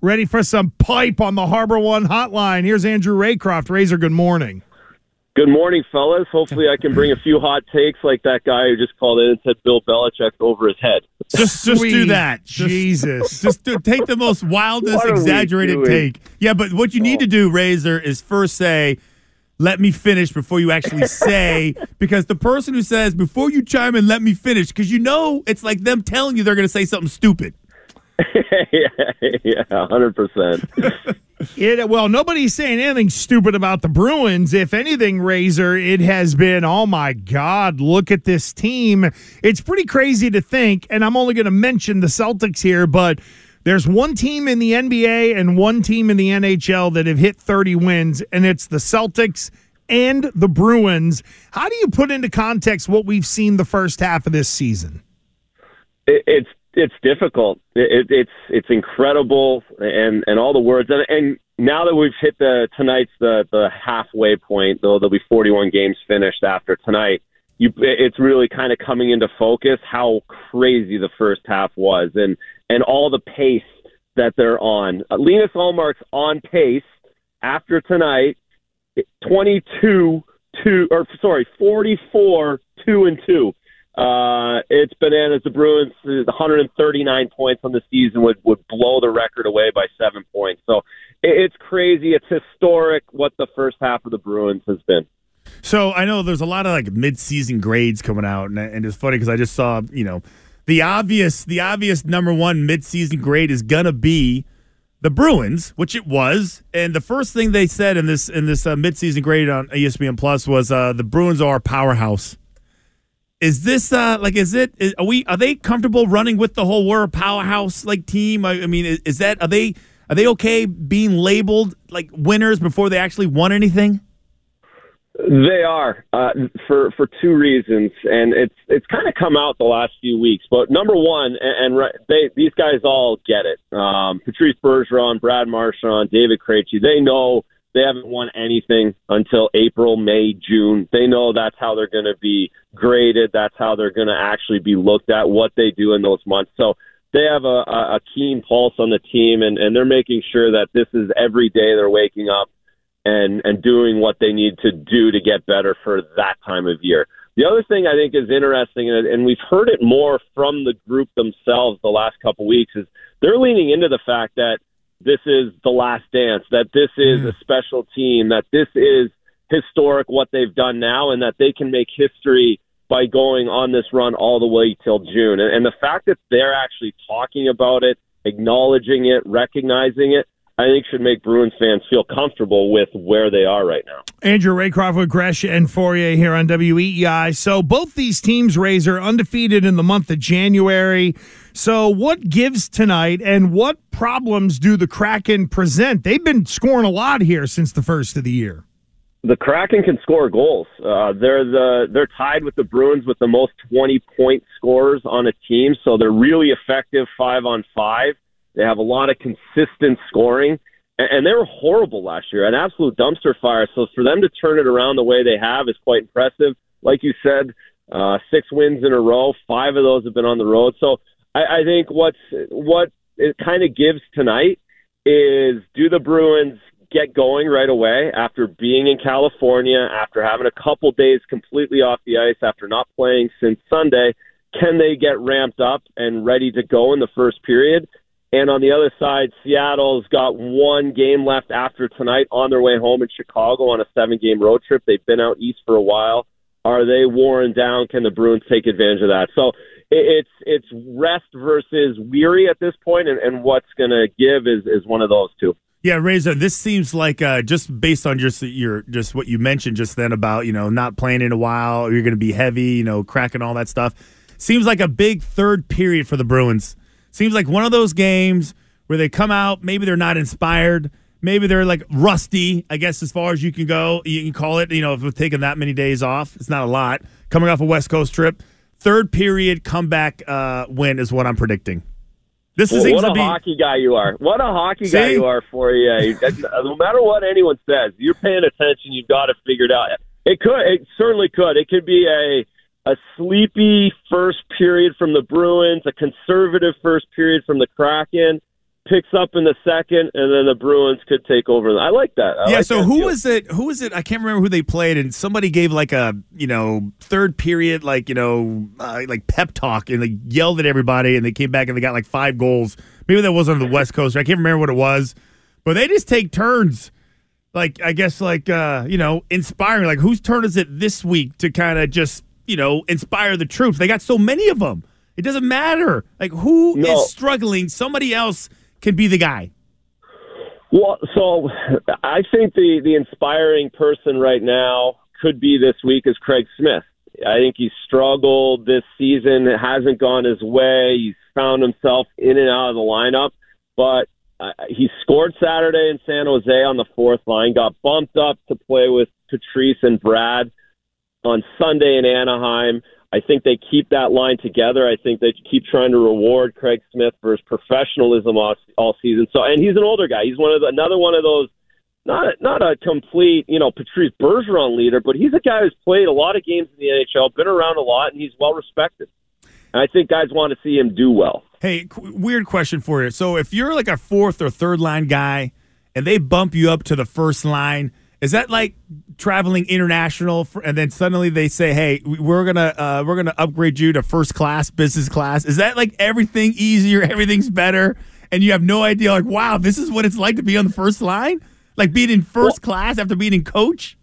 ready for some pipe on the Harbor One hotline. Here's Andrew Raycroft. Razor, good morning. Good morning, fellas. Hopefully, I can bring a few hot takes like that guy who just called in and said Bill Belichick over his head. Just, just do that. Just- Jesus. Just do, take the most wildest, What are we exaggerated take. Yeah, but what you need to do, Razor, is first say, "Let me finish" before you actually say, because the person who says before you chime in, "Let me finish," because you know it's like them telling you they're going to say something stupid. yeah, hundred percent. It, well, nobody's saying anything stupid about the Bruins. If anything, Razor, it has been, oh my God, look at this team. It's pretty crazy to think, and I'm only going to mention the Celtics here, but there's one team in the NBA and one team in the NHL that have hit 30 wins, and it's the Celtics and the Bruins. How do you put into context what we've seen the first half of this season? It's it's difficult. It, it's it's incredible, and and all the words, and, and now that we've hit the tonight's the the halfway point, though there'll be 41 games finished after tonight. You, it's really kind of coming into focus how crazy the first half was, and and all the pace that they're on. Uh, Linus Ullmark's on pace after tonight, 22 two or sorry, 44 two and two. Uh, it's bananas. The Bruins, uh, 139 points on the season would would blow the record away by seven points. So it, it's crazy. It's historic what the first half of the Bruins has been. So I know there's a lot of like mid-season grades coming out, and, and it's funny because I just saw you know the obvious the obvious number one mid-season grade is gonna be the Bruins, which it was, and the first thing they said in this in this uh, mid-season grade on ESPN Plus was uh, the Bruins are a powerhouse. Is this uh, like is it is, are we are they comfortable running with the whole we're a powerhouse like team? I, I mean, is, is that are they are they okay being labeled like winners before they actually won anything? They are uh, for for two reasons, and it's it's kind of come out the last few weeks. But number one, and, and they these guys all get it. Um, Patrice Bergeron, Brad Marchand, David Krejci, they know they haven't won anything until April, May, June. They know that's how they're going to be graded. That's how they're going to actually be looked at. What they do in those months. So they have a, a keen pulse on the team, and and they're making sure that this is every day they're waking up and and doing what they need to do to get better for that time of year. The other thing I think is interesting, and, and we've heard it more from the group themselves the last couple weeks, is they're leaning into the fact that this is the last dance, that this is mm. a special team, that this is historic what they've done now, and that they can make history by going on this run all the way till June. And, and the fact that they're actually talking about it, acknowledging it, recognizing it, I think should make Bruins fans feel comfortable with where they are right now. Andrew Raycroft with Gresh and Fauria here on WEEI. So both these teams, Razor, are undefeated in the month of January. So what gives tonight and what problems do the Kraken present? They've been scoring a lot here since the first of the year. the Kraken can score goals. Uh, they're the they're tied with the Bruins with the most twenty point scorers on a team, so they're really effective five on five. They have a lot of consistent scoring, and, they were horrible last year, an absolute dumpster fire. So for them to turn it around the way they have is quite impressive. Like you said, uh, six wins in a row, five of those have been on the road. So I, I think what's what it kind of gives tonight is do the Bruins get going right away after being in California, after having a couple days completely off the ice, after not playing since Sunday? Can they get ramped up and ready to go in the first period? And on the other side, Seattle's got one game left after tonight on their way home in Chicago on a seven game road trip. They've been out east for a while. Are they worn down? Can the Bruins take advantage of that? So it's it's rest versus weary at this point, and, and what's going to give is is one of those two. Yeah, Reza, this seems like uh, just based on just your just what you mentioned just then about you know not playing in a while, you're going to be heavy, you know, cracking all that stuff. Seems like a big third period for the Bruins. Seems like one of those games where they come out, maybe they're not inspired, maybe they're like rusty. I guess as far as you can go, you can call it. You know, if we're taking that many days off, it's not a lot. Coming off a West Coast trip, third period comeback uh, win is what I'm predicting. This Well, seems what a be hockey guy you are! What a hockey guy you are for you. no matter what anyone says, you're paying attention. You've got it figured out. It could, it certainly could. It could be a a sleepy first period from the Bruins, a conservative first period from the Kraken, picks up in the second, and then the Bruins could take over. I like that. I yeah. like so that who deal. was it? Who was it? I can't remember who they played, and somebody gave like a you know third period like you know uh, like pep talk and they yelled at everybody, and they came back and they got like five goals. Maybe that wasn't on the West Coast. I can't remember what it was, but they just take turns. Like I guess like uh, you know inspiring. Like whose turn is it this week to kind of just you know inspire the troops? They got so many of them. It doesn't matter. Like who is No. struggling? Somebody else can be the guy. Well, so I think the the inspiring person right now could be this week is Craig Smith. I think he's struggled this season. It hasn't gone his way. He's found himself in and out of the lineup, but uh, he scored Saturday in San Jose on the fourth line. Got bumped up to play with Patrice and Brad on Sunday in Anaheim. I think they keep that line together. I think they keep trying to reward Craig Smith for his professionalism all, all season. So, and he's an older guy. He's one of the, another one of those not not a complete you know Patrice Bergeron leader, but he's a guy who's played a lot of games in the NHL, been around a lot, and he's well respected. And I think guys want to see him do well. Hey, qu- weird question for you. So, if you're like a fourth or third line guy, and they bump you up to the first line, is that like traveling international? For, and then suddenly they say, "Hey, we- we're gonna uh, we're gonna upgrade you to first class, business class." Is that like everything easier, everything's better, and you have no idea? Like, wow, this is what it's like to be on the first line, like being in first class after being in coach.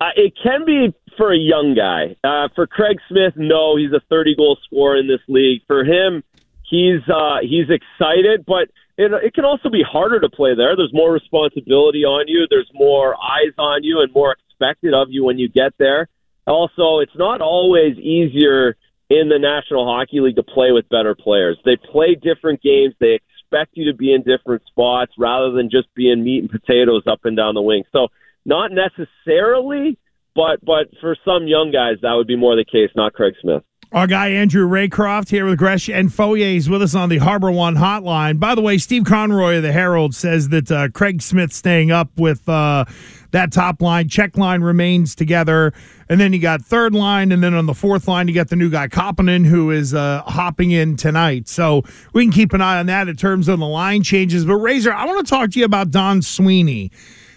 Uh, it can be for a young guy. Uh, for Craig Smith, no, he's a 30 goal scorer in this league. For him, he's uh, he's excited, but it, it can also be harder to play there. There's more responsibility on you. There's more eyes on you and more expected of you when you get there. Also, it's not always easier in the National Hockey League to play with better players. They play different games. They expect you to be in different spots rather than just being meat and potatoes up and down the wing. So, not necessarily, but but for some young guys, that would be more the case. Not Craig Smith. Our guy Andrew Raycroft here with Gresh and Fauria is with us on the Harbor One hotline. By the way, Steve Conroy of the Herald says that uh, Craig Smith staying up with uh, that top line, check line remains together, and then you got third line, and then on the fourth line you got the new guy Koppanen who is uh, hopping in tonight. So we can keep an eye on that in terms of the line changes. But Razor, I want to talk to you about Don Sweeney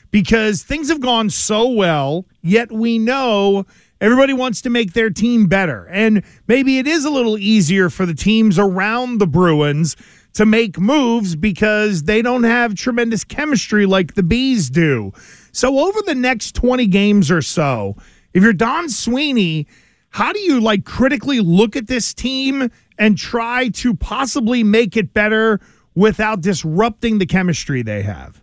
because things have gone so well, yet we know everybody wants to make their team better. And maybe it is a little easier for the teams around the Bruins to make moves because they don't have tremendous chemistry like the Bees do. So over the next 20 games or so, if you're Don Sweeney, how do you like critically look at this team and try to possibly make it better without disrupting the chemistry they have?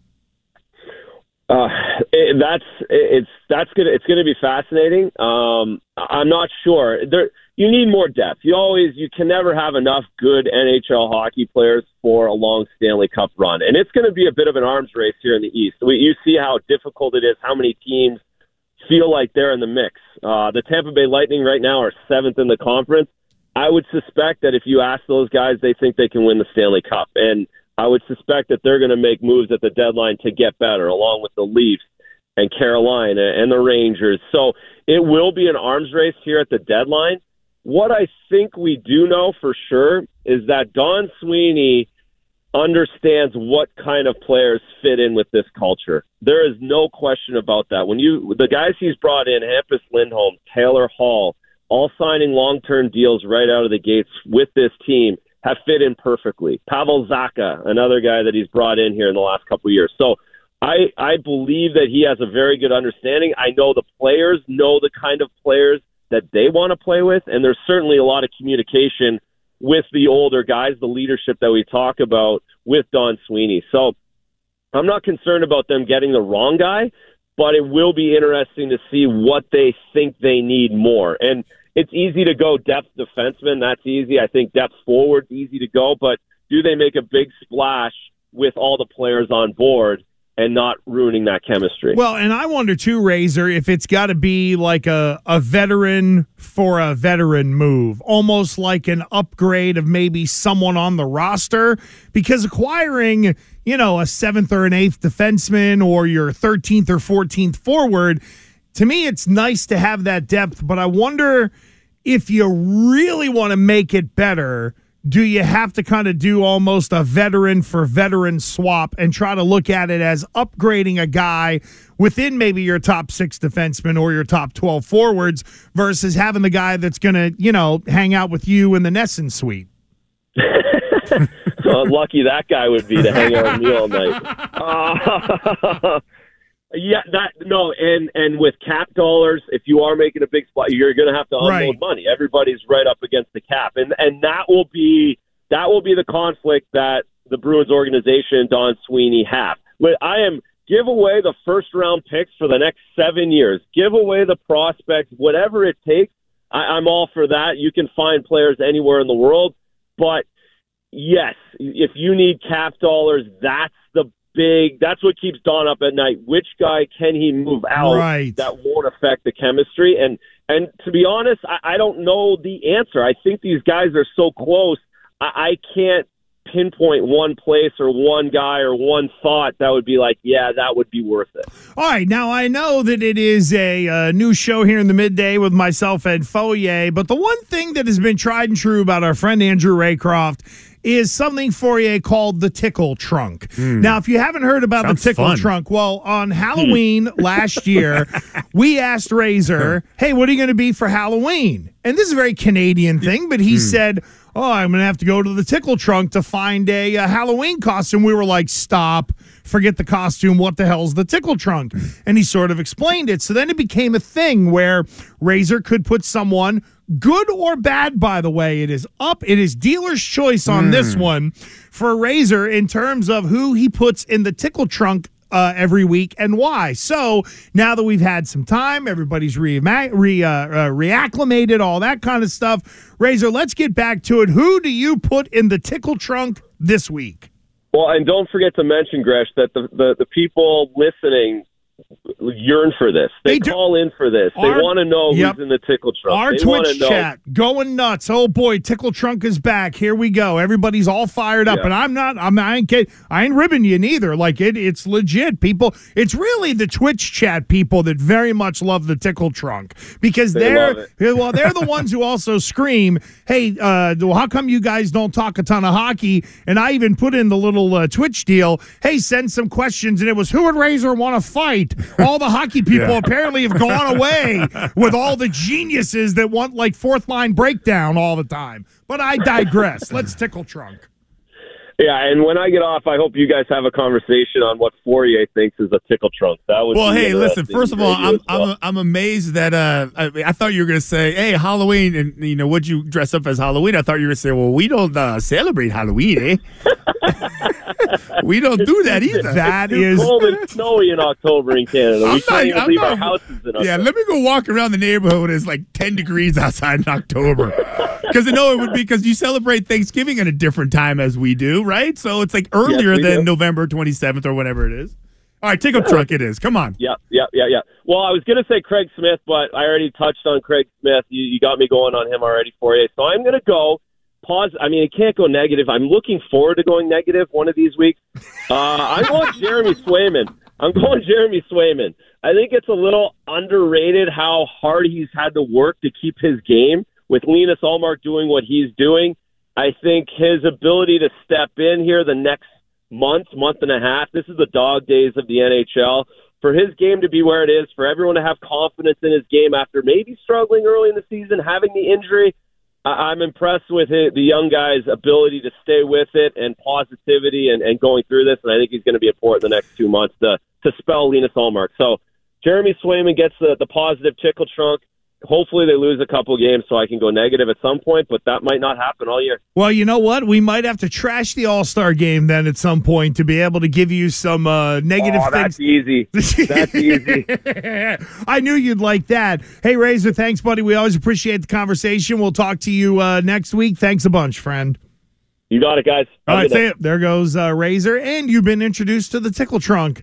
Uh, it, that's it, it's that's gonna it's gonna be fascinating. Um, I'm not sure. There, you need more depth. You always you can never have enough good NHL hockey players for a long Stanley Cup run, and it's going to be a bit of an arms race here in the East. We, you see how difficult it is. How many teams feel like they're in the mix? Uh, the Tampa Bay Lightning right now are seventh in the conference. I would suspect that if you ask those guys, they think they can win the Stanley Cup, and I would suspect that they're going to make moves at the deadline to get better, along with the Leafs and Carolina and the Rangers. So it will be an arms race here at the deadline. What I think we do know for sure is that Don Sweeney understands what kind of players fit in with this culture. There is no question about that. When you the guys he's brought in, Hampus Lindholm, Taylor Hall, all signing long-term deals right out of the gates with this team have fit in perfectly. Pavel Zacha, another guy that he's brought in here in the last couple of years. So I I believe that he has a very good understanding. I know the players know the kind of players that they want to play with, and there's certainly a lot of communication with the older guys, the leadership that we talk about with Don Sweeney. So I'm not concerned about them getting the wrong guy, but it will be interesting to see what they think they need more. And it's easy to go depth defenseman. That's easy. I think depth forward's easy to go, but do they make a big splash with all the players on board and not ruining that chemistry? Well, and I wonder too, Razor, if it's got to be like a, a veteran for a veteran move, almost like an upgrade of maybe someone on the roster, because acquiring, you know, a seventh or an eighth defenseman or your 13th or 14th forward, to me, it's nice to have that depth, but I wonder if you really want to make it better do you have to kind of do almost a veteran for veteran swap and try to look at it as upgrading a guy within maybe your top six defensemen or your top 12 forwards versus having the guy that's going to, you know, hang out with you in the NESN suite? well, lucky that guy would be to hang out with me all night. Uh, yeah, that no, and and with cap dollars, if you are making a big spot, you're going to have to unload Right. money. Everybody's right up against the cap, and and that will be that will be the conflict that the Bruins organization Don Sweeney have. But I am give away the first round picks for the next seven years. Give away the prospects, whatever it takes. I, I'm all for that. You can find players anywhere in the world, but yes, if you need cap dollars, that's big. That's what keeps Don up at night. Which guy can he move out Right. that won't affect the chemistry? And and to be honest, I, I don't know the answer. I think these guys are so close. I, I can't pinpoint one place or one guy or one thought that would be like, yeah, that would be worth it. All right, now I know that it is a uh, new show here in the midday with myself and Fauria, but the one thing that has been tried and true about our friend Andrew Raycroft is something Fauria called the tickle trunk. Hmm. Now, if you haven't heard about Sounds the tickle fun. trunk, well, on hmm. Halloween last year, we asked Razor, "Hey, what are you going to be for Halloween?" And this is a very Canadian thing, but he hmm. said, "Oh, I'm going to have to go to the tickle trunk to find a, uh Halloween costume." We were like, "Stop." Forget the costume. What the hell's the tickle trunk? And he sort of explained it. So then it became a thing where Razor could put someone, good or bad, by the way, it is up. It is dealer's choice on this one for Razor in terms of who he puts in the tickle trunk uh, every week and why. So now that we've had some time, everybody's re, re uh, uh, reacclimated, all that kind of stuff. Razor, let's get back to it. Who do you put in the tickle trunk this week? Well, and don't forget to mention, Gresh, that the, the, the people listening yearn for this. They, They call in for this. They want to know Yep. who's in the tickle trunk. Our they Twitch know. chat going nuts. Oh boy, Tickle Trunk is back. Here we go. Everybody's all fired up, Yeah. and I'm not. I'm. I ain't. kid- I ain't ribbing you neither. Like it. It's legit. People. It's really the Twitch chat people that very much love the Tickle Trunk because They they're well. They're the ones who also scream, "Hey, uh, well, how come you guys don't talk a ton of hockey?" And I even put in the little uh, Twitch deal. Hey, send some questions, and it was who would Razor want to fight? All the hockey people Yeah. apparently have gone away with all the geniuses that want like fourth line breakdown all the time. But I digress. Let's tickle trunk. Yeah, and when I get off, I hope you guys have a conversation on what Fauria thinks is a tickle trunk. That would Well, be hey, listen. First of all, I'm well. I'm I'm amazed that uh I, I thought you were gonna say, hey, Halloween, and you know, would you dress up as Halloween? I thought you were gonna say, well, we don't uh, celebrate Halloween, eh? we don't do that either. That is cold and snowy in October in Canada. I'm we can't even leave not- our houses in October. Yeah, let me go walk around the neighborhood it's like 10 degrees outside in October. Because I know it would be because you celebrate Thanksgiving at a different time as we do, right? So it's like earlier we than do. November 27th or whatever it is. All right, tickle truck it is. Come on. Yeah, yeah, yeah, yeah. Well, I was going to say Craig Smith, but I already touched on Craig Smith. You, you got me going on him already for you. So I'm going to go pause. I mean, it can't go negative. I'm looking forward to going negative one of these weeks. Uh, I'm going Jeremy Swayman. I'm going Jeremy Swayman. I think it's a little underrated how hard he's had to work to keep his game with Linus Ullmark doing what he's doing. I think his ability to step in here the next month, month and a half, this is the dog days of the NHL. For his game to be where it is, for everyone to have confidence in his game after maybe struggling early in the season, having the injury, I- I'm impressed with it, the young guy's ability to stay with it and positivity and, and going through this. And I think he's going to be important the next two months to, to spell Linus Ullmark. So Jeremy Swayman gets the, the positive tickle trunk. Hopefully they lose a couple games so I can go negative at some point, but that might not happen all year. well, you know what? We might have to trash the All Star game then at some point to be able to give you some uh, negative oh, things. that's easy. That's easy. I knew you'd like that. Hey, Razor, thanks, buddy. We always appreciate the conversation. We'll talk to you uh, next week. Thanks a bunch, friend. You got it, guys. All right, say it. There goes uh, Razor, and you've been introduced to the tickle trunk.